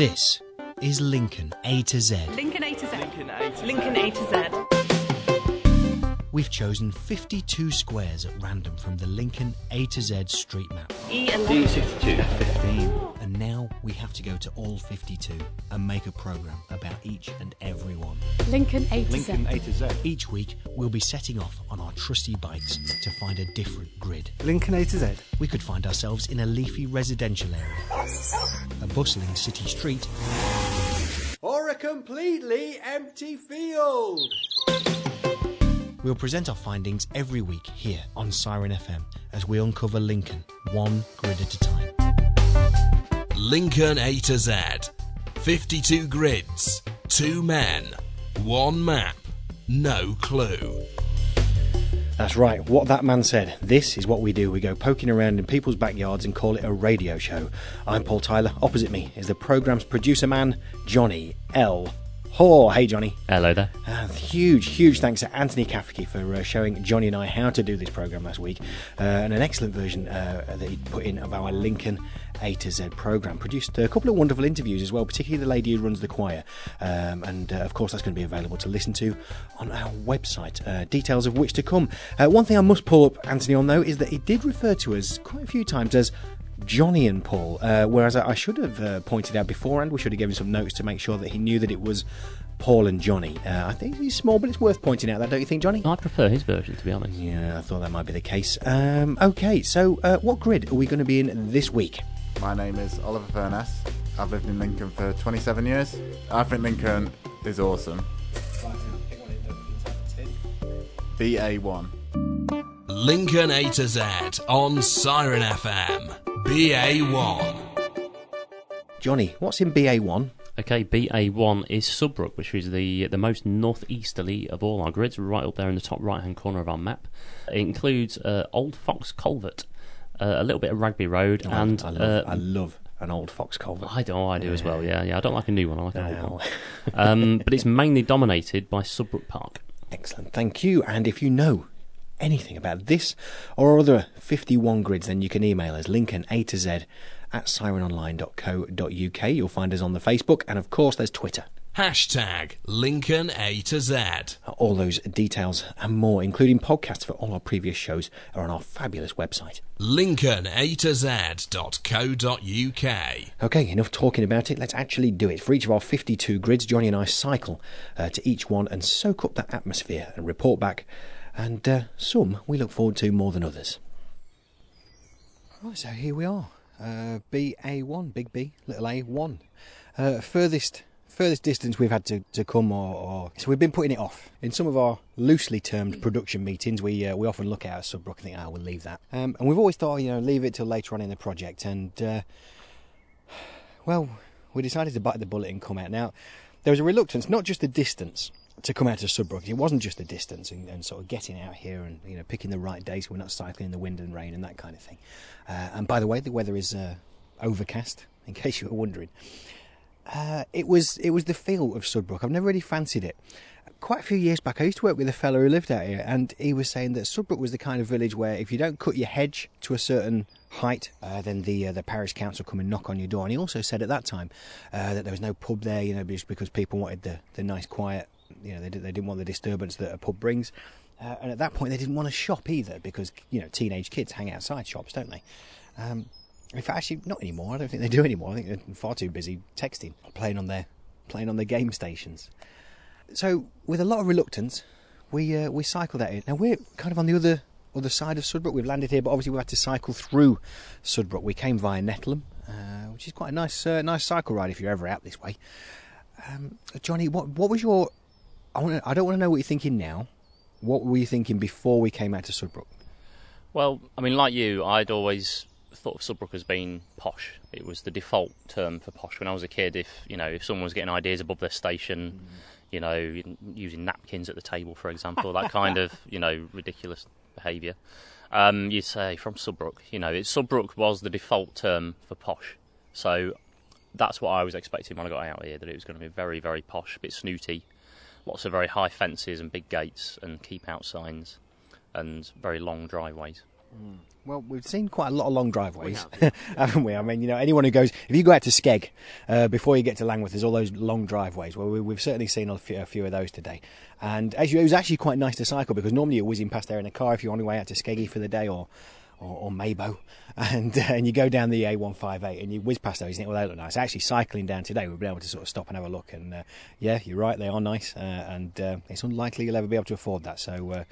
This is Lincoln A to Z. Lincoln A to Z. Lincoln A to, Lincoln A to Z. We've chosen 52 squares at random from the Lincoln A to Z street map. E11. D62 F15. And now we have to go to all 52 and make a programme about each and every one. Lincoln A to Lincoln Z. A to Z. Each week, we'll be setting off on our trusty bikes to find a different grid. Lincoln A to Z. We could find ourselves in a leafy residential area, a bustling city street, Or a completely empty field. We'll present our findings every week here on Siren FM as we uncover Lincoln one grid at a time. Lincoln A to Z. 52 grids, 2 men, 1 map, no clue. That's right, what that man said. This is what we do. We go poking around in people's backyards and call it a radio show. I'm Paul Tyler. Opposite me is the programme's producer man, Johnny L. Haw. Hey, Johnny. Hello there. Uh, huge, huge thanks to Anthony Kafke for uh, showing Johnny and I how to do this programme last week, uh, and an excellent version uh, that he put in of our Lincoln A to Z programme. Produced a couple of wonderful interviews as well, particularly the lady who runs the choir, um, and uh, of course that's going to be available to listen to on our website. Uh, details of which to come. Uh, one thing I must pull up Anthony on though is that he did refer to us quite a few times as. Johnny and Paul, uh, whereas I, I should have uh, pointed out beforehand, we should have given some notes to make sure that he knew that it was Paul and Johnny. Uh, I think he's small, but it's worth pointing out that, don't you think, Johnny? I prefer his version, to be honest. Yeah, I thought that might be the case. Um, okay, so uh, what grid are we going to be in this week? My name is Oliver Furness. I've lived in Lincoln for 27 years. I think Lincoln is awesome. BA1. Lincoln A to Z on Siren FM. BA1. Johnny, what's in BA1? Okay, BA1 is Sudbrook, which is the the most northeasterly of all our grids, right up there in the top right hand corner of our map. It includes uh, Old Fox Culvert, uh, a little bit of Wragby Road, and I love, uh, I love an old fox culvert. I do, I do as well. Yeah, yeah. I don't like a new one. I like an No. old one. um, but it's mainly dominated by Sudbrook Park. Excellent, thank you. And if you know anything about this or other 51 grids, then you can email us Lincoln A to Z at sirenonline.co.uk. You'll find us on the Facebook, and of course, there's Twitter. Hashtag Lincoln A to Z. All those details and more, including podcasts for all our previous shows, are on our fabulous website. Lincoln A to Z.co.uk. Okay, enough talking about it. Let's actually do it. For each of our 52 grids, Johnny and I cycle uh, to each one and soak up that atmosphere and report back. And uh, some we look forward to more than others. Right, so here we are. Uh, BA1, big B, little A1. Uh, furthest furthest distance we've had to, to come or, or so we've been putting it off in some of our loosely termed production meetings we uh, we often look at a Sudbrook and think oh we'll leave that um, and we've always thought you know leave it till later on in the project and uh, well, we decided to bite the bullet and come out. Now, there was a reluctance, not just the distance to come out to Sudbrook, It wasn't just the distance and, and sort of getting out here and you know picking the right day so we're not cycling in the wind and rain and that kind of thing. Uh, and by the way, the weather is uh, overcast, in case you were wondering. Uh, it was it was the feel of Sudbrook. I've never really fancied it. Quite a few years back, I used to work with a fellow who lived out here, and he was saying that Sudbrook was the kind of village where if you don't cut your hedge to a certain height, uh, then the uh, the parish council come and knock on your door. And he also said at that time uh, that there was no pub there, you know, just because people wanted the, the nice quiet, you know, they, did, they didn't want the disturbance that a pub brings. Uh, and at that point, they didn't want to shop either because you know teenage kids hang outside shops, don't they? Um, in fact, actually, not anymore. I don't think they do anymore. I think they're far too busy texting, playing on their playing on their game stations. So, with a lot of reluctance, we uh, we cycled at it. Now we're kind of on the other other side of Sudbrook. We've landed here, but obviously we had to cycle through Sudbrook. We came via Nettleham, uh, which is quite a nice uh, nice cycle ride if you're ever out this way. Um, Johnny, what what was your? I want. I don't want to know what you're thinking now. What were you thinking before we came out to Sudbrook? Well, I mean, like you, I'd always thought of Sudbrook as being posh. It was the default term for posh when I was a kid. If you know, if someone was getting ideas above their station, you know, using napkins at the table, for example, that kind of you know ridiculous behaviour, um, you'd say from Sudbrook. You know, it, Sudbrook was the default term for posh. So that's what I was expecting when I got out here. That it was going to be very, very posh, a bit snooty, lots of very high fences and big gates and keep out signs, and very long driveways. Well, we've seen quite a lot of long driveways, haven't we? I mean, you know, anyone who goes, if you go out to Skeg uh, before you get to Langworth, there's all those long driveways. Well, we, we've certainly seen a few, a few of those today. And as you, it was actually quite nice to cycle because normally you're whizzing past there in a car if you're on your way out to Skeggy for the day or or, or Maybo, and uh, and you go down the A158 and you whiz past those and you think, well, they look nice. Actually, cycling down today, we've been able to sort of stop and have a look, and uh, yeah, you're right, they are nice, uh, and uh, it's unlikely you'll ever be able to afford that. So uh,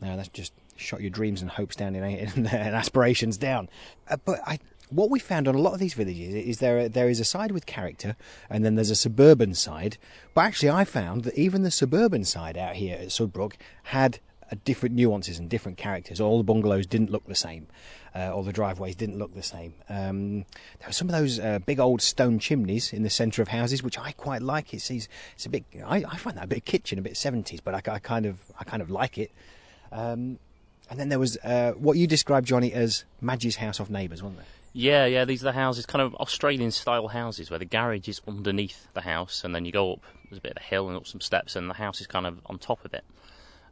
no, that's just shot your dreams and hopes down in, in and aspirations down. Uh, but I. What we found on a lot of these villages is there there is a side with character, and then there's a suburban side. But actually, I found that even the suburban side out here at Sudbrook had different nuances and different characters. All the bungalows didn't look the same, uh, all the driveways didn't look the same. Um, there were some of those uh, big old stone chimneys in the centre of houses, which I quite like. It's it's, it's a bit. I, I find that a bit kitchen, a bit seventies, but I, I, kind of I kind of like it. Um, and then there was uh, what you described, Johnny, as Madge's house off neighbours, wasn't there? Yeah, yeah, these are the houses, kind of Australian style houses, where the garage is underneath the house, and then you go up, there's a bit of a hill and up some steps, and the house is kind of on top of it.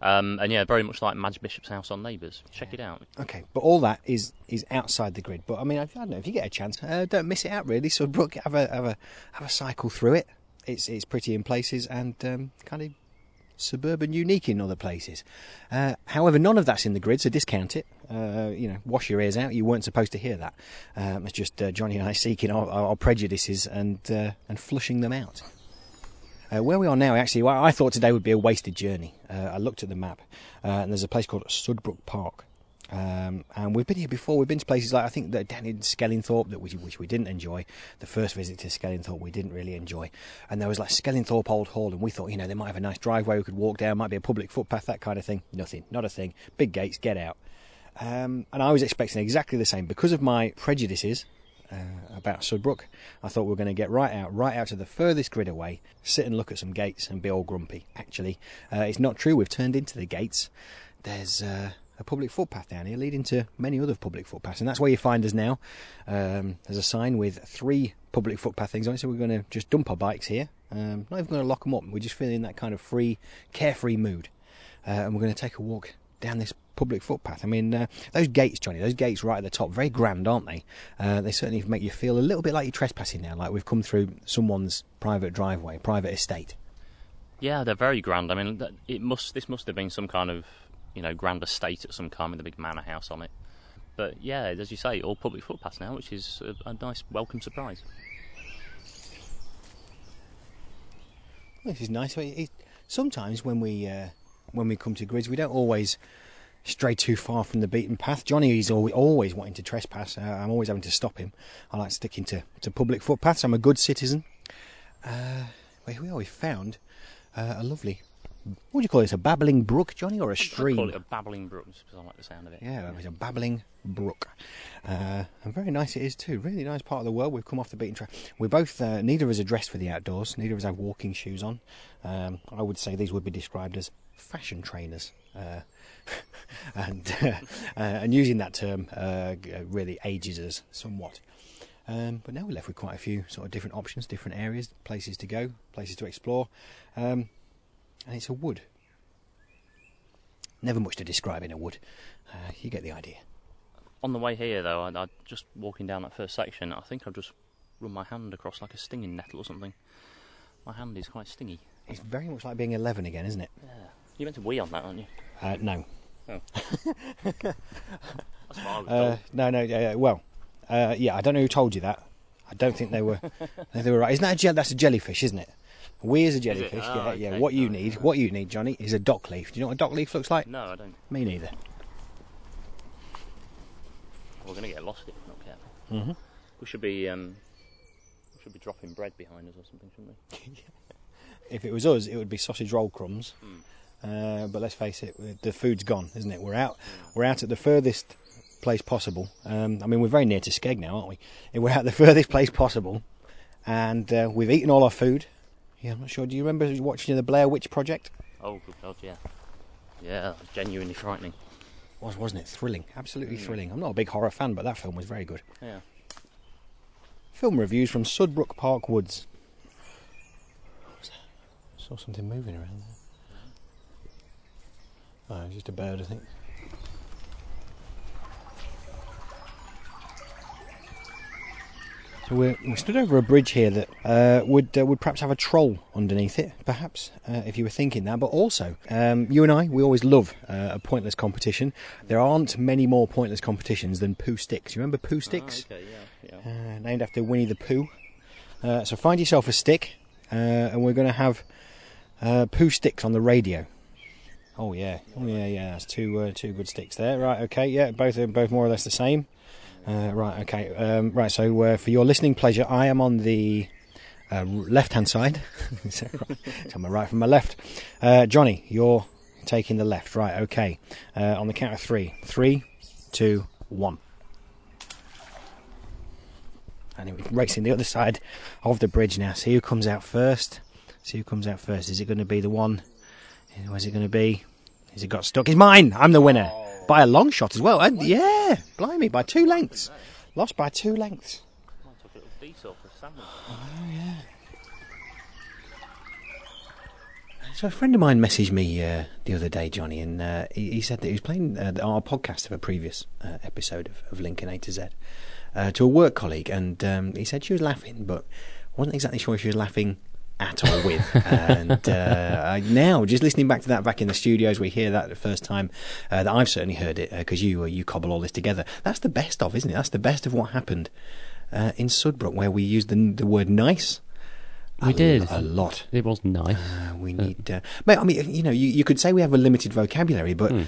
Um, and yeah, very much like Madge Bishop's house on Neighbours. Check it out. Okay, but all that is is outside the grid. But I mean, I, I don't know if you get a chance, uh, don't miss it out. Really, Sudbrook, have a have a have a cycle through it. It's it's pretty in places and um, kind of suburban unique in other places. Uh, however, none of that's in the grid, so discount it. Uh, you know, wash your ears out. You weren't supposed to hear that. Um, it's just uh, Johnny and I seeking our, our prejudices and uh, and flushing them out. Uh, where we are now, actually, well, I thought today would be a wasted journey. Uh, I looked at the map, uh, and there's a place called Sudbrook Park. Um, and we've been here before. We've been to places like I think that down in Skellingthorpe, that we, which we didn't enjoy. The first visit to Skellingthorpe, we didn't really enjoy. And there was like Skellingthorpe Old Hall, and we thought, you know, they might have a nice driveway we could walk down, might be a public footpath, that kind of thing. Nothing, not a thing. Big gates, get out. Um, and I was expecting exactly the same because of my prejudices uh, about Sudbrook. I thought we were going to get right out, right out to the furthest grid away, sit and look at some gates and be all grumpy. Actually, uh, it's not true. We've turned into the gates. There's uh, a public footpath down here leading to many other public footpaths, and that's where you find us now. Um, there's a sign with three public footpath things on it, so we're going to just dump our bikes here. Um, not even going to lock them up. We're just feeling that kind of free, carefree mood, uh, and we're going to take a walk down this public footpath. I mean, uh, those gates, Johnny, those gates right at the top, very grand, aren't they? Uh, they certainly make you feel a little bit like you're trespassing now, like we've come through someone's private driveway, private estate. Yeah, they're very grand. I mean, it must this must have been some kind of you know grand estate at some time with a big manor house on it. But yeah, as you say, all public footpaths now, which is a, a nice welcome surprise. This is nice. sometimes when we uh, when we come to grids, we don't always stray too far from the beaten path. Johnny is always, always wanting to trespass. Uh, I'm always having to stop him. I like sticking to, to public footpaths. I'm a good citizen. Uh, we always found uh, a lovely. What do you call it? A babbling brook, Johnny, or a stream? I call it a babbling brook because I like the sound of it. Yeah, it's a babbling brook, uh, and very nice it is too. Really nice part of the world. We've come off the beaten track. We're both uh, neither of us are dressed for the outdoors. Neither of us have walking shoes on. Um, I would say these would be described as fashion trainers. Uh, and uh, uh, and using that term uh, really ages us somewhat. Um, but now we're left with quite a few sort of different options, different areas, places to go, places to explore, um, and it's a wood. Never much to describe in a wood. Uh, you get the idea. On the way here, though, I, I just walking down that first section. I think I've just run my hand across like a stinging nettle or something. My hand is quite stingy. It's very much like being 11 again, isn't it? Yeah. You meant to wee on that, aren't you? Uh, no. Oh. That's what I was Uh, no, no. Uh, well, uh, yeah. I don't know who told you that. I don't think they were. they were right. Isn't that a that's a jellyfish, isn't it? We as a jellyfish. Oh, yeah, okay. yeah. What you Oh, need, what you need, Johnny, is a dock leaf. Do you know what a dock leaf looks like? No, I don't. Me neither. We're going to get lost if we're not careful. Mm-hmm. We should be um, we should be dropping bread behind us or something, shouldn't we? If it was us, it would be sausage roll crumbs. Hmm. Uh, but let's face it, the food's gone, isn't it? We're out. We're out at the furthest place possible. Um, I mean, we're very near to Skeg now, aren't we? We're out the furthest place possible, and uh, we've eaten all our food. Yeah, I'm not sure. Do you remember watching the Blair Witch Project? Oh, good God, yeah. Yeah, that was genuinely frightening. Was wasn't it thrilling? Absolutely Mm. thrilling. I'm not a big horror fan, but that film was very good. Yeah. Film reviews from Sudbrook Park Woods. Saw something moving around there. Oh, it's just a bird, I think. So we're, we stood over a bridge here that uh, would uh, would perhaps have a troll underneath it, perhaps, uh, if you were thinking that. But also, um, you and I, we always love uh, a pointless competition. There aren't many more pointless competitions than Pooh Sticks. You remember Pooh Sticks? okay, yeah, yeah. uh, named after Winnie the Pooh. Uh, so find yourself a stick, uh, and we're going to have uh, Pooh sticks on the radio. Oh yeah, oh yeah, yeah. That's two uh, two good sticks there. Right, okay, yeah, both are both more or less the same. Uh, right, okay, um, right. So uh, for your listening pleasure, I am on the uh, left hand side. so, my right from my left. Uh, Johnny, you're taking the left. Right, okay. Uh, on the count of three, three, two, one and was racing the other side of the bridge now. See who comes out first. See who comes out first. Is it going to be the one? Where's it going to be? Has it got stuck? It's mine. I'm the winner by a long shot as well. And yeah, blimey, by two lengths. Lost by two lengths. I took a little detour for a salmon. So a friend of mine messaged me uh, the other day, Johnny, and uh, he, he said that he was playing uh, our podcast of a previous uh, episode of, of Lincoln A to Z uh, to a work colleague, and um, he said she was laughing, but wasn't exactly sure if she was laughing at all with. and uh, now, just listening back to that back in the studios, we hear that the first time uh, that I've certainly heard it because you uh, you cobble all this together. That's the best of, isn't it? That's the best of what happened uh, in Sudbrook, where we used the the word nice. We a, did. a lot. It was nice. Uh, we need, uh, mate. I mean, you know, you, you could say we have a limited vocabulary, but Hmm.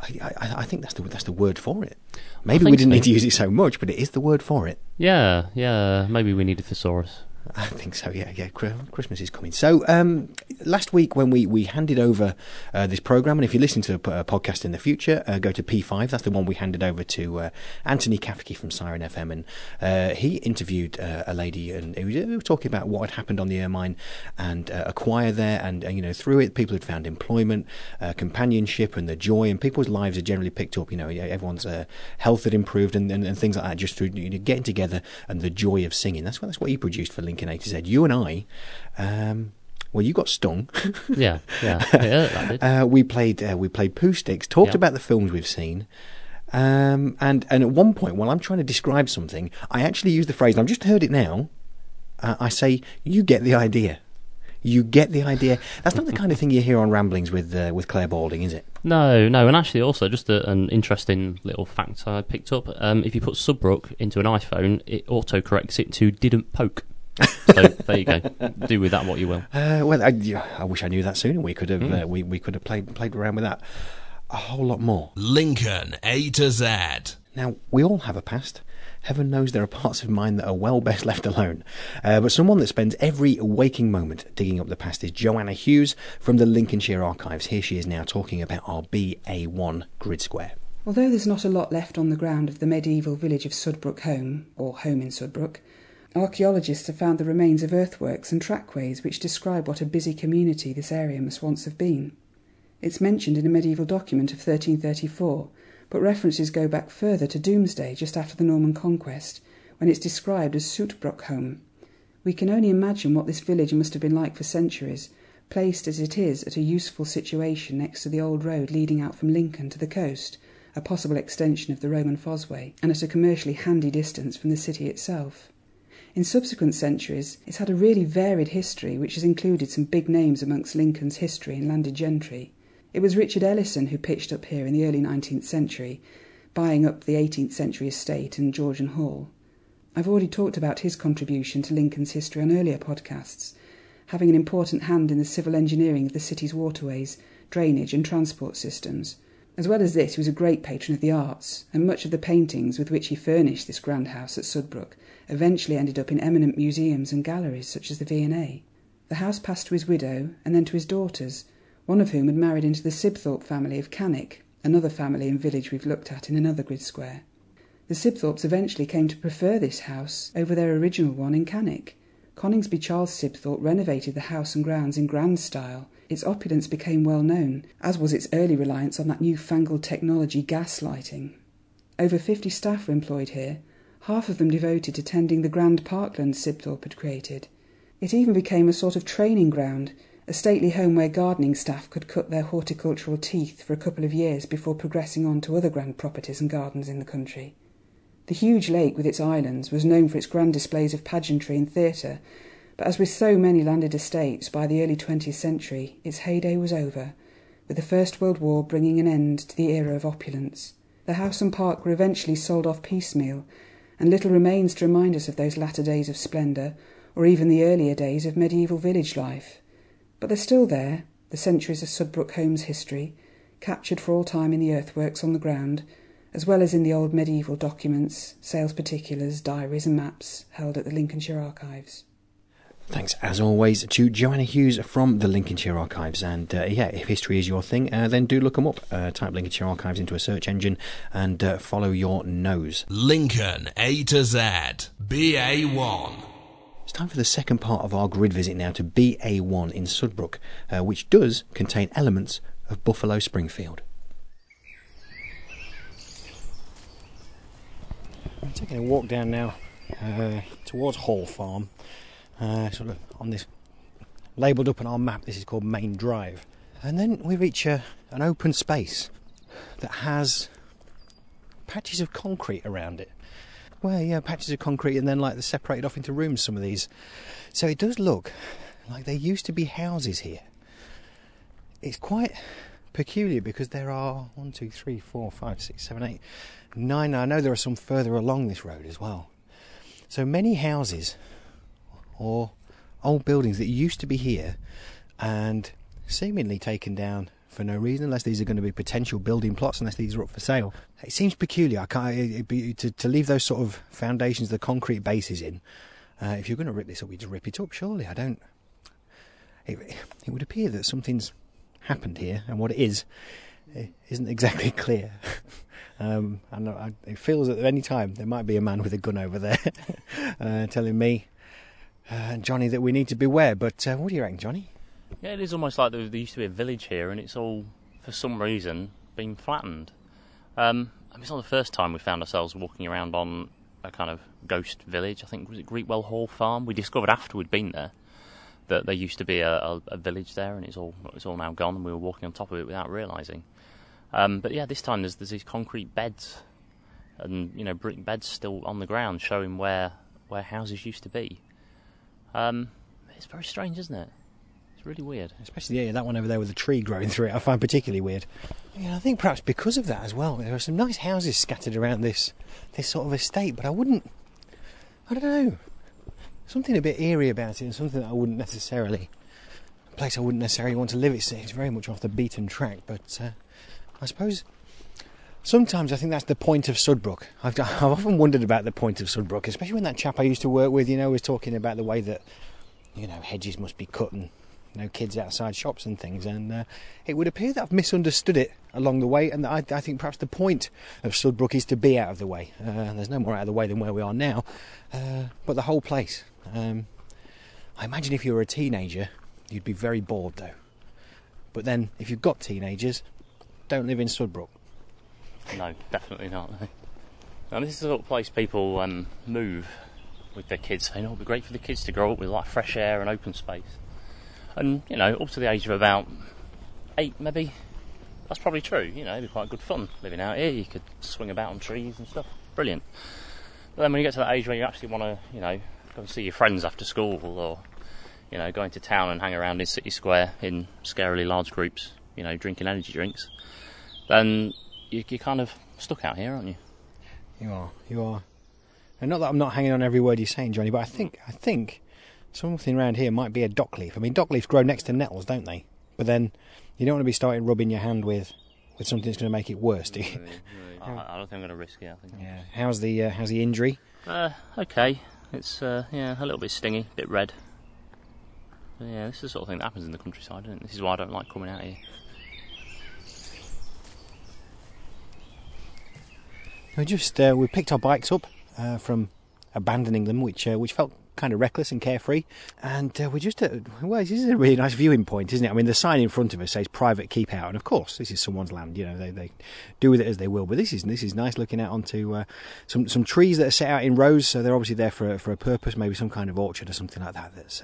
I, I, I think that's the that's the word for it. Maybe we didn't so. need to use it so much, but it is the word for it. Yeah, yeah. Maybe we need a thesaurus. I think so. Yeah, yeah. Christmas is coming. So um, last week when we, we handed over uh, this program, and if you listen to a a podcast in the future, uh, go to P5. That's the one we handed over to uh, Anthony Kafke from Siren FM, and uh, he interviewed uh, a lady, and he was talking about what had happened on the Ermine and uh, a choir there, and uh, you know through it, people had found employment, uh, companionship, and the joy, and people's lives had generally picked up. You know, everyone's uh, health had improved, and, and, and things like that, just through you know, getting together and the joy of singing. That's what that's what he produced for Lincoln A to Z. You and I. Um, well, you got stung. Yeah, yeah, yeah. Uh, we played uh, we played Pooh sticks, talked Yeah. about the films we've seen, um, and and at one point while I'm trying to describe something, I actually use the phrase, and I've just heard it now. Uh, I say, "You get the idea." You get the idea. That's not the kind of thing you hear on ramblings with uh, with Clare Balding, is it? No, no, and actually, also just a, an interesting little fact I picked up. Um, if you put Sudbrook into an iPhone, it auto corrects it to "didn't poke." So there you go. Do with that what you will. Uh, well, I, I wish I knew that sooner. We could have uh, we we could have played played around with that a whole lot more. Lincoln A to Z. Now, we all have a past. Heaven knows there are parts of mine that are well best left alone. Uh, but someone that spends every waking moment digging up the past is Joanna Hughes from the Lincolnshire Archives. Here she is now talking about our BA1 grid square. Although there's not a lot left on the ground of the medieval village of Sudbrook Holme, or Holme in Sudbrook, archaeologists have found the remains of earthworks and trackways which describe what a busy community this area must once have been. It's mentioned in a medieval document of 1334, but references go back further to Domesday just after the Norman conquest, when it's described as Sootbrook Home. We can only imagine what this village must have been like for centuries, placed as it is at a useful situation next to the old road leading out from Lincoln to the coast, a possible extension of the Roman Fosse Way, and at a commercially handy distance from the city itself. In subsequent centuries, it's had a really varied history, which has included some big names amongst Lincoln's history and landed gentry. It was Richard Ellison who pitched up here in the early 19th century, buying up the 18th century estate and Georgian Hall. I've already talked about his contribution to Lincoln's history on earlier podcasts, having an important hand in the civil engineering of the city's waterways, drainage, and transport systems. As well as this, he was a great patron of the arts, and much of the paintings with which he furnished this grand house at Sudbrook eventually ended up in eminent museums and galleries such as the V&A. The house passed to his widow and then to his daughters, one of whom had married into the Sibthorp family of Canwick, another family and village we've looked at in another grid square. The Sibthorps eventually came to prefer this house over their original one in Canwick. Coningsby Charles Sibthorp renovated the house and grounds in grand style. Its opulence became well known, as was its early reliance on that newfangled technology gas lighting. Over 50 staff were employed here, half of them devoted to tending the grand parkland Sibthorp had created. It even became a sort of training ground, a stately home where gardening staff could cut their horticultural teeth for a couple of years before progressing on to other grand properties and gardens in the country. The huge lake with its islands was known for its grand displays of pageantry and theatre, but as with so many landed estates, by the early 20th century its heyday was over, with the First World War bringing an end to the era of opulence. The house and park were eventually sold off piecemeal, and little remains to remind us of those latter days of splendour, or even the earlier days of medieval village life. But they're still there, the centuries of Sudbrook Holme's history, captured for all time in the earthworks on the ground, as well as in the old medieval documents, sales particulars, diaries, and maps held at the Lincolnshire Archives. Thanks, as always, to Joanna Hughes from the Lincolnshire Archives. And uh, yeah, if history is your thing, uh, then do look them up. Uh, type Lincolnshire Archives into a search engine and uh, follow your nose. Lincoln A to Z, BA1. It's time for the second part of our grid visit now to BA1 in Sudbrook, uh, which does contain elements of Buffalo Springfield. I'm taking a walk down now uh, towards Hall Farm uh, sort of on this labelled up on our map. This is called Main Drive, and then we reach a, an open space that has patches of concrete around it. Well, yeah, patches of concrete, and then like they're separated off into rooms. Some of these, so it does look like there used to be houses here. It's quite peculiar because there are one, two, three, four, five, six, seven, eight, nine. I know there are some further along this road as well. So many houses or old buildings that used to be here and seemingly taken down for no reason, unless these are going to be potential building plots, unless these are up for sale. It seems peculiar. I can't be, to, to leave those sort of foundations, the concrete bases in. Uh, if you're going to rip this up, you just rip it up. Surely, I don't. It, it would appear that something's happened here, and what it is it isn't exactly clear. um, and I, it feels that at any time there might be a man with a gun over there uh, telling me uh, Johnny that we need to beware. But uh, what do you reckon, Johnny? Yeah, it is almost like there used to be a village here, and it's all for some reason been flattened. Um, I mean, it's not the first time we found ourselves walking around on a kind of ghost village. I think was it Greetwell Hall Farm. We discovered after we'd been there that there used to be a, a, a, village there, and it's all it's all now gone, and we were walking on top of it without realizing. Um, but yeah, this time there's there's these concrete beds, and you know brick beds still on the ground, showing where where houses used to be. Um, it's very strange, isn't it? It's really weird. Especially yeah, that one over there with the tree growing through it, I find particularly weird. Yeah, I think perhaps because of that as well. There are some nice houses scattered around this this sort of estate, but I wouldn't. I don't know. Something a bit eerie about it, and something that I wouldn't necessarily. A place I wouldn't necessarily want to live. It's, it's very much off the beaten track, but uh, I suppose sometimes I think that's the point of Sudbrook. I've, I've, often wondered about the point of Sudbrook, especially when that chap I used to work with, you know, was talking about the way that, you know, hedges must be cut and, you know, kids outside shops and things. And uh, it would appear that I've misunderstood it along the way, and I, I, think perhaps the point of Sudbrook is to be out of the way. Uh, there's no more out of the way than where we are now, uh, but the whole place. Um, I imagine if you were a teenager, you'd be very bored though. But then, if you've got teenagers, don't live in Sudbrook. No, definitely not. And this is the sort of place people um, move with their kids, saying, "Oh, it'd be great for the kids to grow up with like fresh air and open space." And you know, up to the age of about eight, maybe. That's probably true. You know, it'd be quite good fun living out here. You could swing about on trees and stuff. Brilliant. But then when you get to that age where you actually want to, you know, go and see your friends after school, or you know, go into town and hang around in City Square in scarily large groups, you know, drinking energy drinks, then you, are kind of stuck out here, aren't you? You are. You are. And not that I'm not hanging on every word you're saying, Johnny, but I think I think something around here might be a dock leaf. I mean, dock leaves grow next to nettles, don't they? But then you don't want to be starting rubbing your hand with with something that's going to make it worse, do you? I, I don't think I'm going to risk it. I think. Yeah. How's the uh, how's the injury? Uh, okay. It's uh, yeah a little bit stingy, a bit red. But yeah, this is the sort of thing that happens in the countryside, isn't it? This is why I don't like coming out here. We just uh, we picked our bikes up uh, from abandoning them, which uh, which felt kind of reckless and carefree. And uh, we just uh, well, this is a really nice viewing point, isn't it? I mean, the sign in front of us says "private keep out," and of course, this is someone's land. You know, they, they do with it as they will. But this is this is nice looking out onto uh, some some trees that are set out in rows, so they're obviously there for a, for a purpose, maybe some kind of orchard or something like that. That's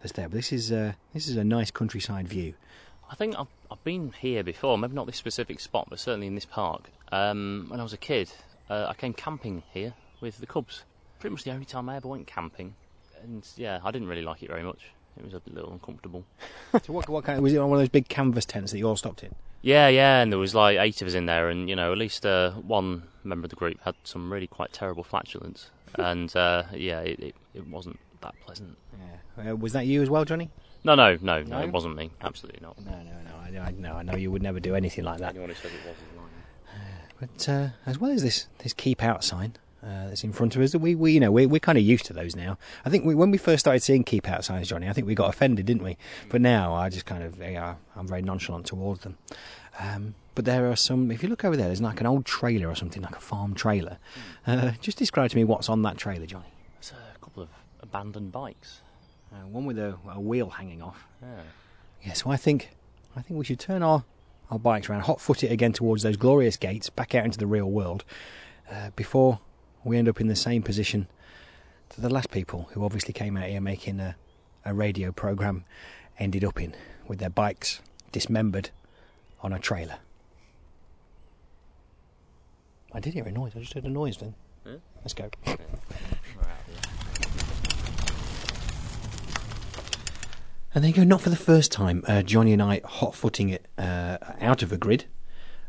that's there. But this is this is a nice countryside view. I think I've, I've been here before, maybe not this specific spot, but certainly in this park. Um, when I was a kid, uh, I came camping here with the Cubs. Pretty much the only time I ever went camping, and yeah, I didn't really like it very much. It was a little uncomfortable. So what, what kind of, was it one of those big canvas tents that you all stopped in? Yeah, yeah, and there was like eight of us in there, and you know, at least uh, one member of the group had some really quite terrible flatulence, and uh, yeah, it, it, it wasn't that pleasant. Uh, was that you as well, Johnny? No, no, no, no, No? it wasn't me. Absolutely not. No, no, no. I, know- I know. I know you would never do anything like that. Anyone who says it wasn't. But uh, as well as this, this keep out sign uh, that's in front of us, we, we you know, we, we're kind of used to those now. I think we, when we first started seeing keep out signs, Johnny, I think we got offended, didn't we? But now I just kind of, I'm very nonchalant towards them. Um, but there are some. If you look over there, there's like an old trailer or something, like a farm trailer. Uh, just describe to me what's on that trailer, Johnny. It's a couple of abandoned bikes. Uh, one with a, a wheel hanging off. Yeah. Yeah, so I think I think we should turn our, our bikes around, hot foot it again towards those glorious gates, back out into the real world, uh, before we end up in the same position that the last people who obviously came out here making a, a radio program ended up in, with their bikes dismembered on a trailer. I did hear a noise. I just heard a noise then. Let's go. And there you go, not for the first time. Uh, Johnny and I hot footing it uh, out of a grid.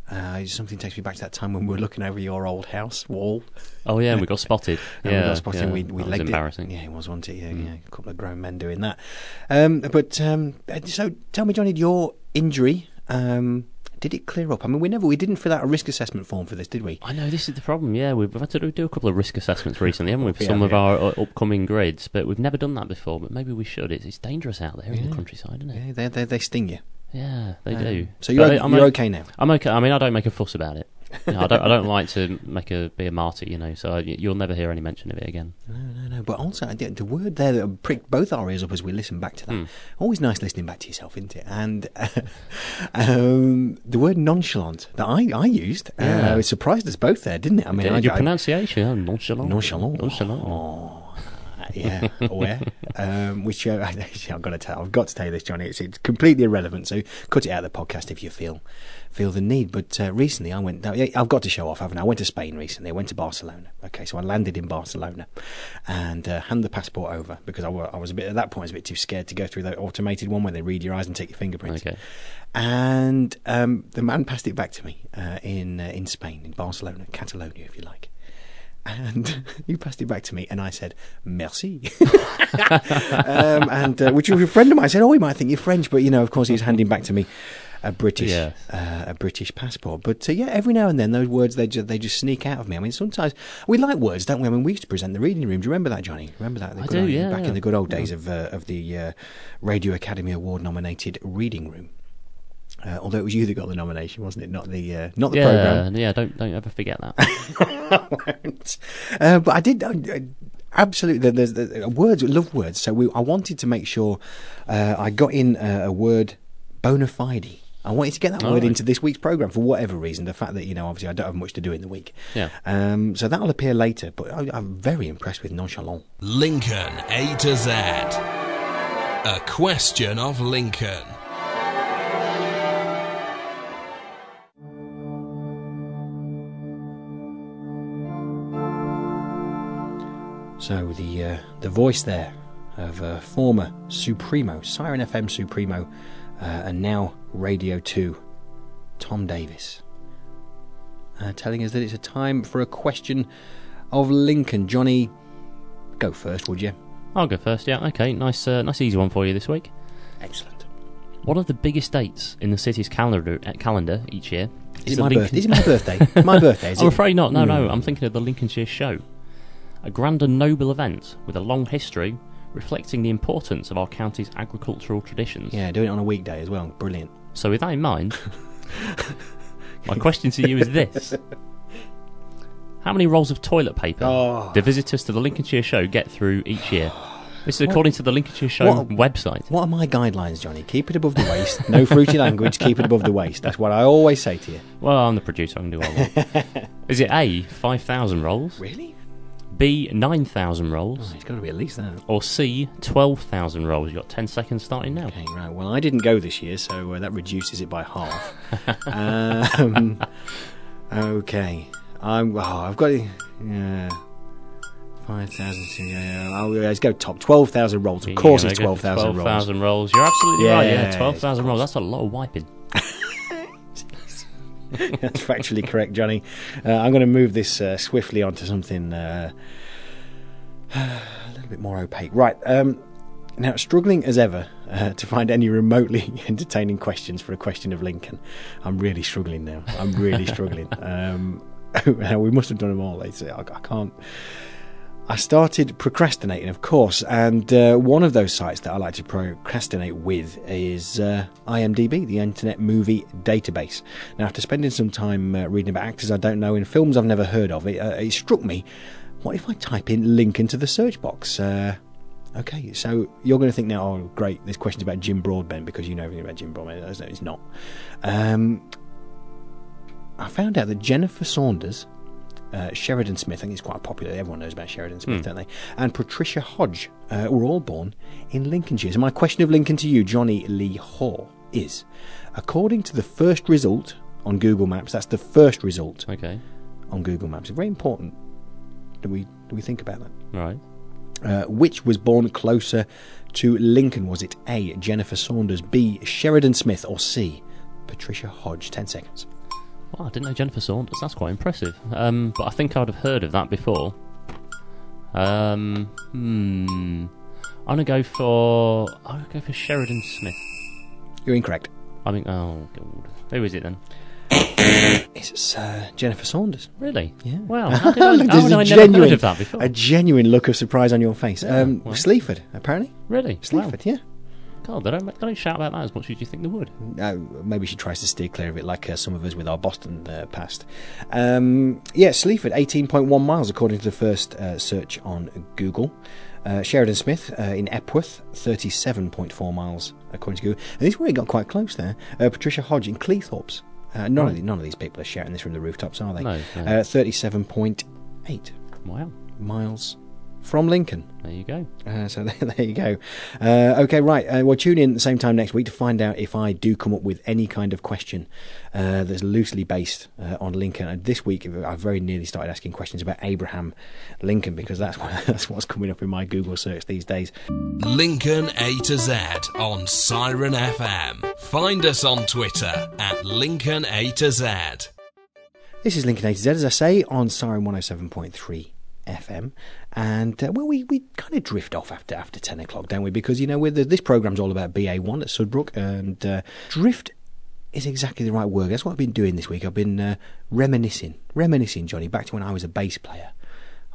Uh, something takes me back to that time when we were looking over your old house wall. Oh yeah, we got spotted. Yeah, we got spotted. yeah, we we legged embarrassing. it. Yeah, it was, wasn't it? Yeah, Mm. yeah, a couple of grown men doing that. Um, but um, uh, so, tell me, Johnny, your injury. Um, did it clear up? I mean, we never, we didn't fill out a risk assessment form for this, did we? I know this is the problem. Yeah, we've had to do- do a couple of risk assessments recently, haven't we, for Yeah, some of yeah. our uh, upcoming grids? But we've never done that before. But maybe we should. It's, it's dangerous out there in the countryside, isn't it? Yeah, they they, they sting you. Yeah, they Um, do. so you're But o- I'm you're okay now? I'm okay. I mean, I don't make a fuss about it. Know, I don't. I don't like to make a be a martyr, you know. So I, you'll never hear any mention of it again. No, no, no. But also, the, the word there that pricked both our ears up as we listen back to that. Hmm. Always nice listening back to yourself, isn't it? And uh, um, the word nonchalant that I, I used Yeah. uh, it surprised us both there, didn't it? I mean, Yeah, I, your I- pronunciation, oh, nonchalant, Nonchalant. nonchalant. Oh, yeah, aware. um, which uh, I've got to tell. I've got to tell you this, Johnny. It's, it's completely irrelevant. So cut it out of the podcast if you feel feel the need. But uh, recently, I went. I've got to show off, haven't I? I went to Spain recently. I went to Barcelona. Okay, so I landed in Barcelona and uh, handed the passport over because I, I was a bit at that point. I was a bit too scared to go through that automated one where they read your eyes and take your fingerprints. Okay. And um, the man passed it back to me uh, in uh, in Spain, in Barcelona, Catalonia, if you like. And he passed it back to me, and I said, "Merci." um, and uh, which was a friend of mine. I said, "Oh, he might think you're French," but you know, of course, he was handing back to me a British Yes. uh, a British passport. But uh, yeah, every now and then those words they just, they just sneak out of me. I mean, sometimes we like words, don't we? I mean, we used to present the reading room. Do you remember that, Johnny? Remember that? I do, old- yeah, Back yeah. in the good old days of uh, of the uh, Radio Academy Award nominated reading room. Uh, although it was you that got the nomination, wasn't it? Not the uh, not the yeah, program. yeah. Don't don't ever forget that. Uh, but I did. Uh, absolutely, there's, there's uh, words. Love words. So we, I wanted to make sure uh, I got in a word bona fide. I wanted to get that All word right. into this week's program for whatever reason. The fact that you know, obviously, I don't have much to do in the week. Yeah. Um, so that'll appear later. But I, I'm very impressed with nonchalant. Lincoln A to Z. A question of Lincoln. So the uh, the voice there of uh, former Supremo, Siren FM Supremo, uh, and now Radio Two, Tom Davis, uh, telling us that it's a time for a question of Lincoln. Johnny, go first, would you? I'll go first. Yeah. Okay. Nice, uh, nice, easy one for you this week. Excellent. One of the biggest dates in the city's calendar uh, calendar each year Is it my Lincoln- birthday? Is it my birthday? My birthday, is I'm it? afraid not. No, no. Hmm. I'm thinking of the Lincolnshire Show, a grand and noble event with a long history, reflecting the importance of our county's agricultural traditions. Yeah, doing it on a weekday as well. Brilliant. So, with that in mind, my question to you is this: How many rolls of toilet paper Oh. do visitors to the Lincolnshire Show get through each year? This is according to the Lincolnshire Show What- website. What are my guidelines, Johnny? Keep it above the waist. No fruity language. Keep it above the waist. That's what I always say to you. Well, I'm the producer. I can do what I want. is it A, 5,000 rolls? Really? B, 9,000 rolls? Oh, it's got to be at least that. Or C, 12,000 rolls? You've got 10 seconds starting now. Okay, right. Well, I didn't go this year, so uh, that reduces it by half. um, okay. I'm. Oh, I've got. Yeah. Five thousand. Yeah, oh, yeah, let's go top. Twelve thousand rolls. Of course, Yeah, it's go twelve rolls. 12,000 rolls. You're absolutely right. Yeah, Yeah, twelve thousand rolls. That's a lot of wiping. That's factually correct, Johnny. Uh, I'm going to move this uh, swiftly onto something uh, a little bit more opaque. Right. Um, now, struggling as ever uh, to find any remotely entertaining questions for a question of Lincoln. I'm really struggling now. I'm really struggling. Um, we must have done them all. I can't. I started procrastinating, of course, and uh, one of those sites that I like to procrastinate with is uh, IMDb, the Internet Movie Database. Now, after spending some time uh, reading about actors I don't know in films I've never heard of, it, uh, it struck me what if I type in Lincoln to the search box? Uh, okay, so you're going to think now, oh, great, this question's about Jim Broadbent because you know everything about Jim Broadbent. No, It's not. Um, I found out that Jennifer Saunders uh, Sheridan Smith, I think it's quite popular. Everyone knows about Sheridan Smith, Hmm. don't they? And Patricia Hodge uh, were all born in Lincolnshire. So my question of Lincoln to you, Johnny Lee Hall, is: according to the first result on Google Maps, that's the first result. Okay. On Google Maps, it's very important. Do we do we think about that? Right. Uh, which was born closer to Lincoln? Was it A. Jennifer Saunders, B. Sheridan Smith, or C. Patricia Hodge? Ten seconds. Wow, I didn't know Jennifer Saunders. That's quite impressive. Um, but I think I'd have heard of that before. Um, hmm. I'm gonna go for. I'm gonna go for Sheridan Smith. You're incorrect. I mean, oh god, who is it then? It's uh, Jennifer Saunders. Really? Yeah. Wow. How did I, how a I never heard of that before? A genuine look of surprise on your face. Yeah, um. Sleaford, apparently. Really? Sleaford, yeah. God, they don't, they don't shout about that as much as you think they would. Uh, maybe she tries to steer clear of it, like uh, some of us with our Boston uh, past. Um, yeah, Sleaford, 18.1 miles, according to the first uh, search on Google. Uh, Sheridan Smith uh, in Epworth, 37.4 miles, according to Google. And this is where it got quite close there. Uh, Patricia Hodge in Cleethorpes. Uh, none, of the, none of these people are shouting this from the rooftops, are they? No, no. Uh, 37.8 Wow. miles from Lincoln. There you go. Uh, so there, there you go. Uh, okay, right. Uh, well, tune in at the same time next week to find out if I do come up with any kind of question uh, that's loosely based uh, on Lincoln. And this week, I very nearly started asking questions about Abraham Lincoln because that's what, that's what's coming up in my Google search these days. Lincoln A to Z on Siren FM. Find us on Twitter at Lincoln A to Z. This is Lincoln A to Z, as I say, on Siren 107.3 FM. And, uh, well, we, we kind of drift off after after 10 o'clock, don't we? Because, you know, the, this program's all about BA1 at Sudbrook, and uh, drift is exactly the right word. That's what I've been doing this week. I've been uh, reminiscing, reminiscing, Johnny, back to when I was a bass player.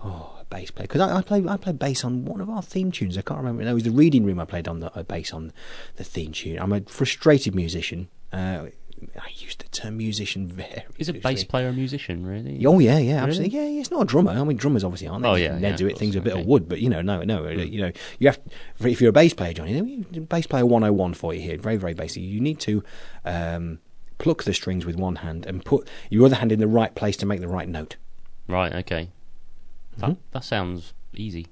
Oh, a bass player. Because I, I played I played bass on one of our theme tunes. I can't remember. No, it was the reading room I played on the uh, bass on the theme tune. I'm a frustrated musician. I use the term musician very Is a bass player a musician, really? Oh yeah, yeah, Really? absolutely. Yeah, yeah, it's not a drummer. I mean, drummers obviously aren't. They? Oh, They yeah, can yeah, do it. Things course, are a bit of wood, but you know, no, no. You know, you have if you're a bass player, Johnny. you know, Bass player 101 for you here. Very, very basic. You need to um, pluck the strings with one hand and put your other hand in the right place to make the right note. Right. Okay. That, Mhm. that sounds easy.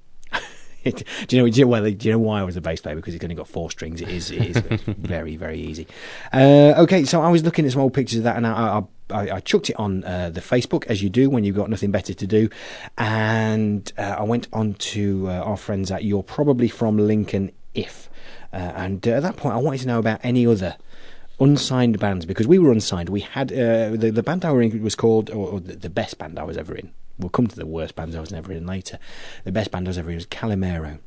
do you know? Do you well, do you know why I was a bass player? Because it's only got four strings. It is, it is very, very easy. Uh, okay, so I was looking at some old pictures of that, and I, I, I, I chucked it on uh, the Facebook as you do when you've got nothing better to do, and uh, I went on to uh, our friends at You're Probably From Lincoln If, uh, and uh, at that point I wanted to know about any other unsigned bands because we were unsigned. We had uh, the the band I were in was called, or, or the best band I was ever in. We'll come to the worst bands I was ever in later. The best band I was ever in was Calimero.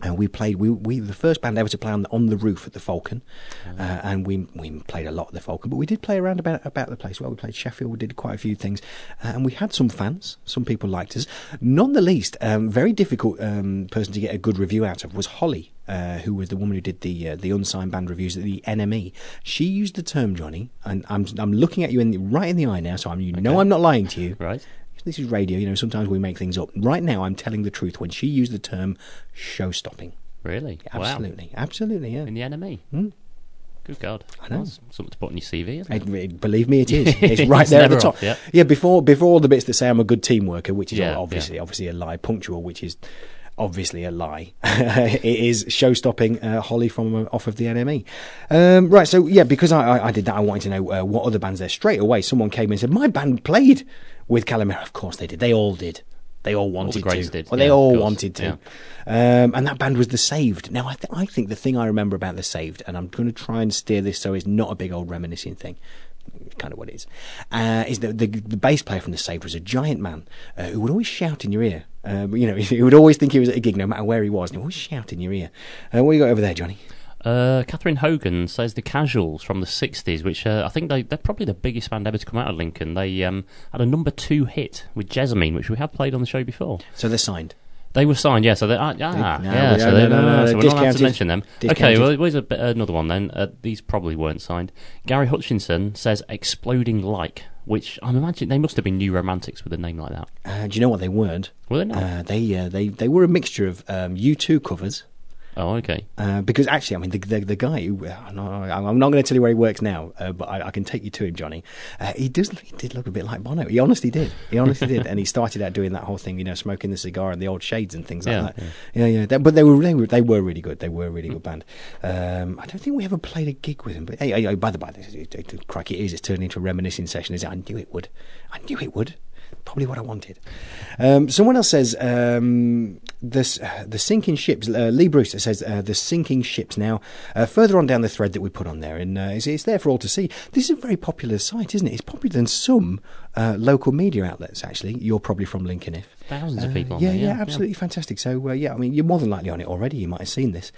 And we played. We we the first band ever to play on the, on the roof at the Falcon, uh, and we we played a lot at the Falcon. But we did play around about about the place. Well, we played Sheffield. We did quite a few things, uh, and we had some fans. Some people liked us. None the least, um, very difficult um, person to get a good review out of was Holly, uh, who was the woman who did the uh, the unsigned band reviews at the NME. She used the term Johnny, and I'm I'm looking at you in the, right in the eye now, so I'm you know I'm not lying to you. Right. This is radio. You know, sometimes we make things up. Right now, I'm telling the truth. When she used the term show stopping. Really? Wow. Absolutely, absolutely, yeah. In the NME. Hmm. Good God. I know. That's something to put on your CV, isn't it? It- believe me, it is. It's right It's there at the top. off, yeah. before before all the bits that say I'm a good team worker, which is Yeah, obviously obviously a lie. Punctual, which is obviously a lie. it is show stopping uh, Holly from uh, off of the NME. Um, right, so yeah, because I, I, I did that, I wanted to know uh, what other bands there. Straight away, someone came in and said, "My band played with Calimero. Of course they did. They all did. They all wanted greats to. did, Well, they yeah, all wanted to. Um, and that band was The Saved. Now, I, th- I think the thing I remember about The Saved, and I'm going to try and steer this so it's not a big old reminiscing thing, kind of what it is, uh, is that the, the bass player from The Saved was a giant man uh, who would always shout in your ear. Um, you know, he would always think he was at a gig, no matter where he was, and he would always shout in your ear. Uh, what you got over there, Johnny? Uh, Catherine Hogan says the Casuals from the '60s, which uh, I think they, they're probably the biggest band ever to come out of Lincoln. They um, had a number two hit with Jesamine, which we have played on the show before. So they're signed. They were signed, yeah. So they, ah, ah, no, yeah. So, no, they, no, so we're not allowed to mention them. Okay, well, here's a another one then. Uh, these probably weren't signed. Gary Hutchinson says "Exploding Like," which I'm imagining they must have been new romantics with a name like that. Uh, do you know what they weren't? Were they not? Uh, they, uh, they, they were a mixture of um, U2 covers. Oh, okay. Uh, because actually, I mean, the the, the guy who uh, I'm not going to tell you where he works now, uh, but I, I can take you to him, Johnny. Uh, he does he did look a bit like Bono. He honestly did. He honestly did, and he started out doing that whole thing, you know, smoking the cigar and the old shades and things like Yeah, that. Yeah, yeah. That- but they were they were they were really good. They were a really good band. Um, I don't think we ever played a gig with him. But hey, hey, hey, by the by, this is- it- it- crikey, it is. It's turned into a reminiscing session. Is it? I knew it would. I knew it would. Probably what I wanted. Um, someone else says um, this, uh, the sinking ships. Uh, Lee Brewster says uh, the sinking ships. Now, uh, further on down the thread that we put on there, and uh, it's, it's there for all to see. This is a very popular site, isn't it? It's popular than some uh, local media outlets. Actually, you're probably from Lincoln, if Thousands of uh, people on yeah, there, yeah, yeah, absolutely fantastic. So, uh, yeah, I mean, you're more than likely on it already. You might have seen this.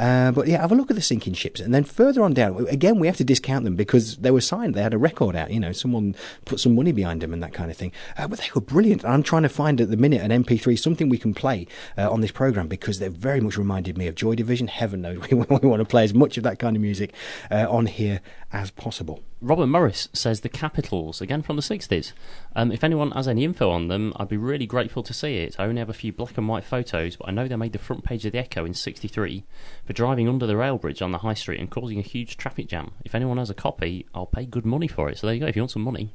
Uh, but yeah, have a look at the sinking ships. And then further on down, again, we have to discount them because they were signed. They had a record out, you know, someone put some money behind them and that kind of thing. Uh, but they were brilliant. I'm trying to find at the minute an MP3, something we can play uh, on this program because they very much reminded me of Joy Division. Heaven knows we, we want to play as much of that kind of music uh, on here as possible. Robert Morris says the Capitals, again from the 60s. Um, if anyone has any info on them, I'd be really grateful to see it. I only have a few black and white photos, but I know they made the front page of the Echo in 63 for driving under the rail bridge on the high street and causing a huge traffic jam. If anyone has a copy, I'll pay good money for it. So there you go, if you want some money.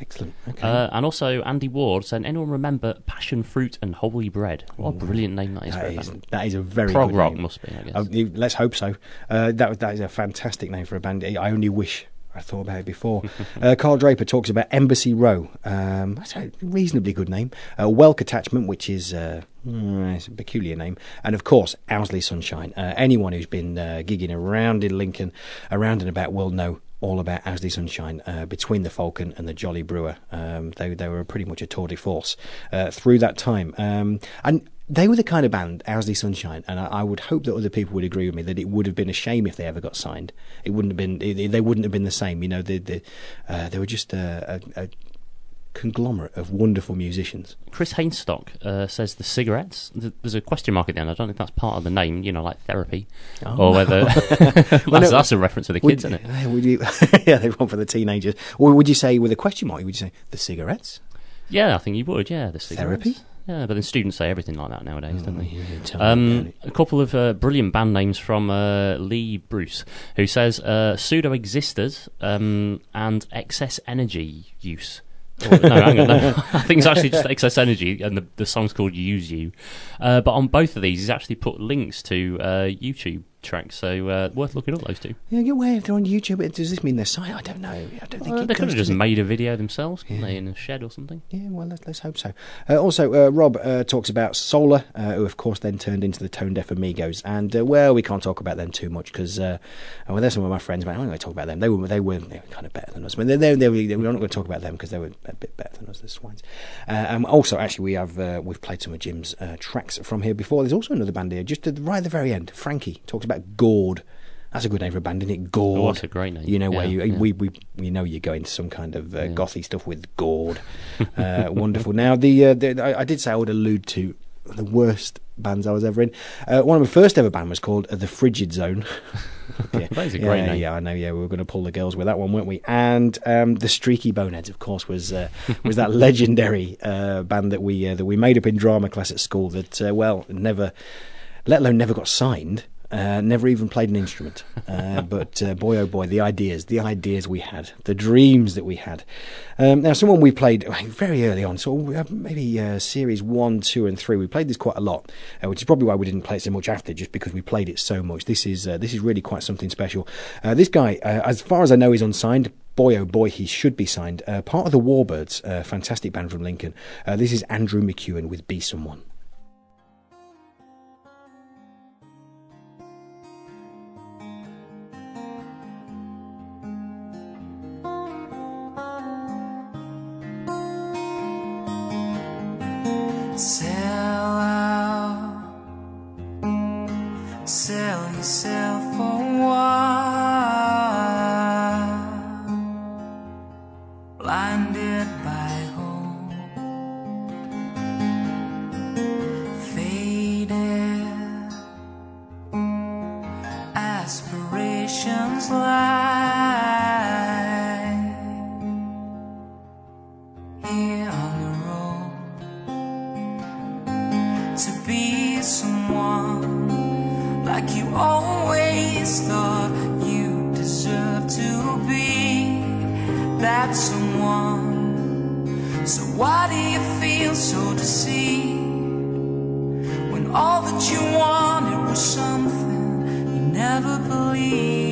Excellent. Okay. Uh, and also, Andy Ward said, anyone remember Passion Fruit and Holy Bread? What a brilliant name that is That is, that is a very Prog rock name. must be, I guess. Uh, let's hope so. Uh, that that is a fantastic name for a band. I only wish I thought about it before. uh, Carl Draper talks about Embassy Row. Um, that's a reasonably good name. Uh, Welk Attachment, which is uh, mm, a peculiar name, and of course Owsley Sunshine. Uh, anyone who's been uh, gigging around in Lincoln, around and about, will know all about Owsley Sunshine uh, between the Falcon and the Jolly Brewer. Um, they they were pretty much a tour de force uh, through that time, um, and they were the kind of band, Owsley Sunshine, and I, I would hope that other people would agree with me that it would have been a shame if they ever got signed. It wouldn't have been. They they wouldn't have been the same. You know, the, the, uh, they were just a, a conglomerate of wonderful musicians. Chris Hainstock uh, says the cigarettes. There's a question mark at the end. I don't know if that's part of the name, you know, like therapy, Oh. or whether that's, Well, no, that's a reference to the would- kids, isn't it? Would you? yeah, they want for the teenagers. Or would you say with a question mark? Would you say the cigarettes? Yeah, I think you would. Yeah, the cigarettes. Therapy? Yeah, but then students say everything like that nowadays, don't they? Um, a couple of uh, brilliant band names from uh, Lee Bruce, who says uh, pseudo existers um, and excess energy use. Oh, no, hang on. No. I think it's actually just excess energy, and the, the song's called "Use You." Uh, but on both of these, he's actually put links to uh, YouTube tracks, so uh, worth looking up those two. Yeah, get away if they're on YouTube. Does this mean they're signed? I don't know. I don't think Uh, they could have just made a video themselves, couldn't they, in a shed or something? Yeah, well, let's, let's hope so. Uh, also, uh, Rob uh, talks about Solar, uh, who of course then turned into the Tone Deaf Amigos, and uh, well, we can't talk about them too much because uh, well, they're some of my friends, but I'm not going to talk about them. They were they were they were kind of better than us. I mean, they they they were, not going to talk about them because they were a bit better than us, the swines. Uh, and also, actually, we have uh, we've played some of Jim's uh, tracks from here before. There's also another band here, just at the, right at the very end. Frankie talks about Gord. That's a good name for a band, isn't it? Gord. Oh, that's a great name. You know where you yeah. we we you know you go into some kind of uh, gothy stuff with Gord. Uh, wonderful. Now the, uh, the I, I did say I would allude to the worst bands I was ever in. Uh, one of my first ever band was called the Frigid Zone. yeah. That is a yeah, name. Yeah, I know. Yeah, we were going to pull the girls with that one, weren't we? And um, the Streaky Boneheads, of course, was uh, was that legendary uh, band that we uh, that we made up in drama class at school. That uh, well, never, let alone never got signed. Uh, never even played an instrument, uh, but uh, boy oh boy, the ideas, the ideas we had, the dreams that we had. Um, now, someone we played very early on, so maybe uh, series one, two, and three. We played this quite a lot, uh, which is probably why we didn't play it so much after, just because we played it so much. This is uh, this is really quite something special. Uh, this guy, uh, as far as I know, is unsigned. boy oh boy, he should be signed. Uh, part of the Warbirds, a fantastic band from Lincoln. Uh, this is Andrew McEwen with Be Someone. What you wanted was something you never believed.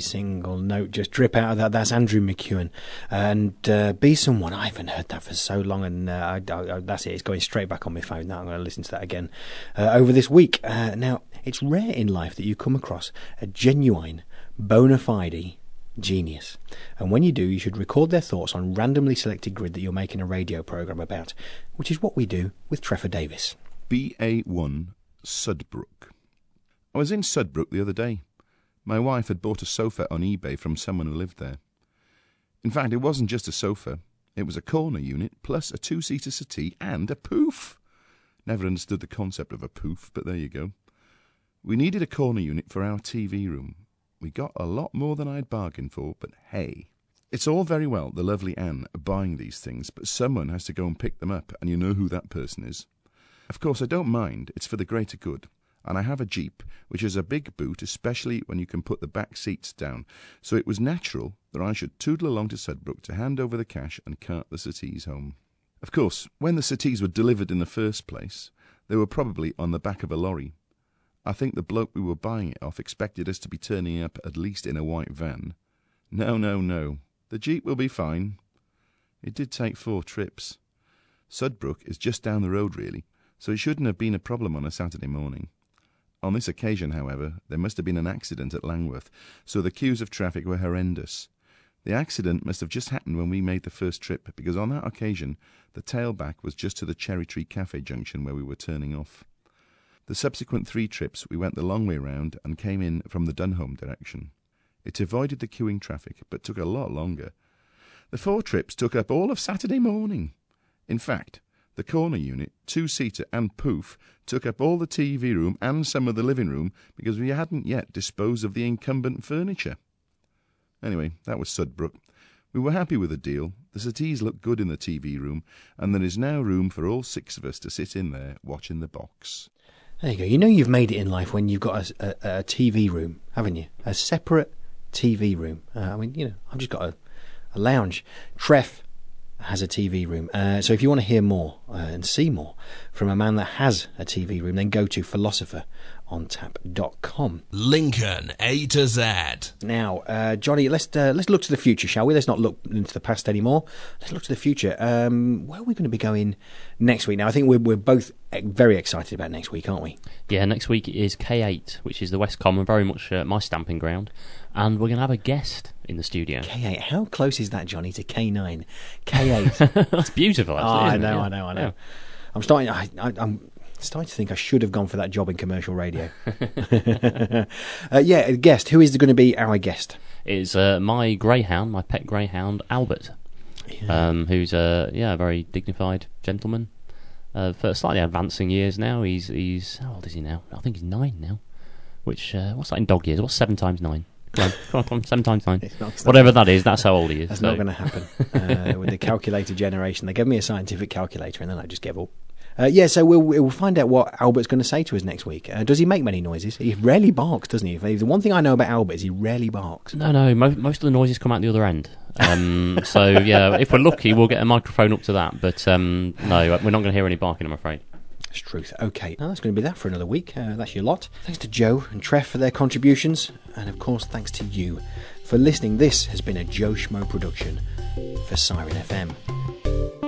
Single note just drip out of that. That's Andrew McEwen. And uh, Be Someone, I haven't heard that for so long, and uh, I, I, that's it. It's going straight back on my phone now. I'm going to listen to that again uh, over this week. Uh, now, it's rare in life that you come across a genuine, bona fide genius. And when you do, you should record their thoughts on randomly selected grid that you're making a radio program about, which is what we do with Trevor Davis. BA1 Sudbrook. I was in Sudbrook the other day. My wife had bought a sofa on eBay from someone who lived there. In fact, it wasn't just a sofa, it was a corner unit, plus a two seater settee and a poof. Never understood the concept of a poof, but there you go. We needed a corner unit for our TV room. We got a lot more than I'd bargained for, but hey. It's all very well, the lovely Anne, buying these things, but someone has to go and pick them up, and you know who that person is. Of course, I don't mind, it's for the greater good and I have a Jeep, which is a big boot, especially when you can put the back seats down, so it was natural that I should tootle along to Sudbrook to hand over the cash and cart the settees home. Of course, when the settees were delivered in the first place, they were probably on the back of a lorry. I think the bloke we were buying it off expected us to be turning up at least in a white van. No, no, no. The Jeep will be fine. It did take four trips. Sudbrook is just down the road, really, so it shouldn't have been a problem on a Saturday morning. On this occasion, however, there must have been an accident at Langworth, so the queues of traffic were horrendous. The accident must have just happened when we made the first trip, because on that occasion the tailback was just to the Cherry Tree Cafe junction where we were turning off. The subsequent three trips we went the long way round and came in from the Dunholme direction. It avoided the queuing traffic, but took a lot longer. The four trips took up all of Saturday morning. In fact, the corner unit, two seater, and poof took up all the TV room and some of the living room because we hadn't yet disposed of the incumbent furniture. Anyway, that was Sudbrook. We were happy with the deal. The settees look good in the TV room, and there is now room for all six of us to sit in there watching the box. There you go. You know you've made it in life when you've got a, a, a TV room, haven't you? A separate TV room. Uh, I mean, you know, I've just got a, a lounge. Treff has a TV room. Uh, so if you want to hear more uh, and see more from a man that has a TV room, then go to philosopherontap.com. Lincoln A to Z. Now, uh, Johnny, let's uh, let's look to the future, shall we? Let's not look into the past anymore. Let's look to the future. Um, where are we going to be going next week? Now, I think we're we're both very excited about next week, aren't we? Yeah, next week is K8, which is the West Common, very much uh, my stamping ground, and we're going to have a guest in the studio. K8. How close is that, Johnny, to K9? K8. That's beautiful. Actually, oh, I know, Yeah. I know, I know. Yeah. I'm starting. I, I, I'm starting to think I should have gone for that job in commercial radio. uh, yeah, guest. Who is going to be our guest? Is uh, my greyhound, my pet greyhound, Albert, um, who's a yeah, a very dignified gentleman. Uh, for slightly advancing years now, he's he's how old is he now? I think he's nine now. Which uh, what's that in dog years? What's seven times nine? Come on, come on, come on seven times nine. Whatever that is, that's how old he is. That's so- not going to happen uh, with the calculator generation. They gave me a scientific calculator, and then I just gave up. Uh, yeah, so we'll, we'll find out what Albert's going to say to us next week. Uh, does he make many noises? He rarely barks, doesn't he? The one thing I know about Albert is he rarely barks. No, no. Mo- most of the noises come out the other end. Um, so yeah, if we're lucky, we'll get a microphone up to that. But um, no, we're not going to hear any barking. I'm afraid. It's truth. Okay, now that's going to be that for another week. Uh, that's your lot. Thanks to Joe and Treff for their contributions, and of course, thanks to you for listening. This has been a Joe Schmo production for Siren FM.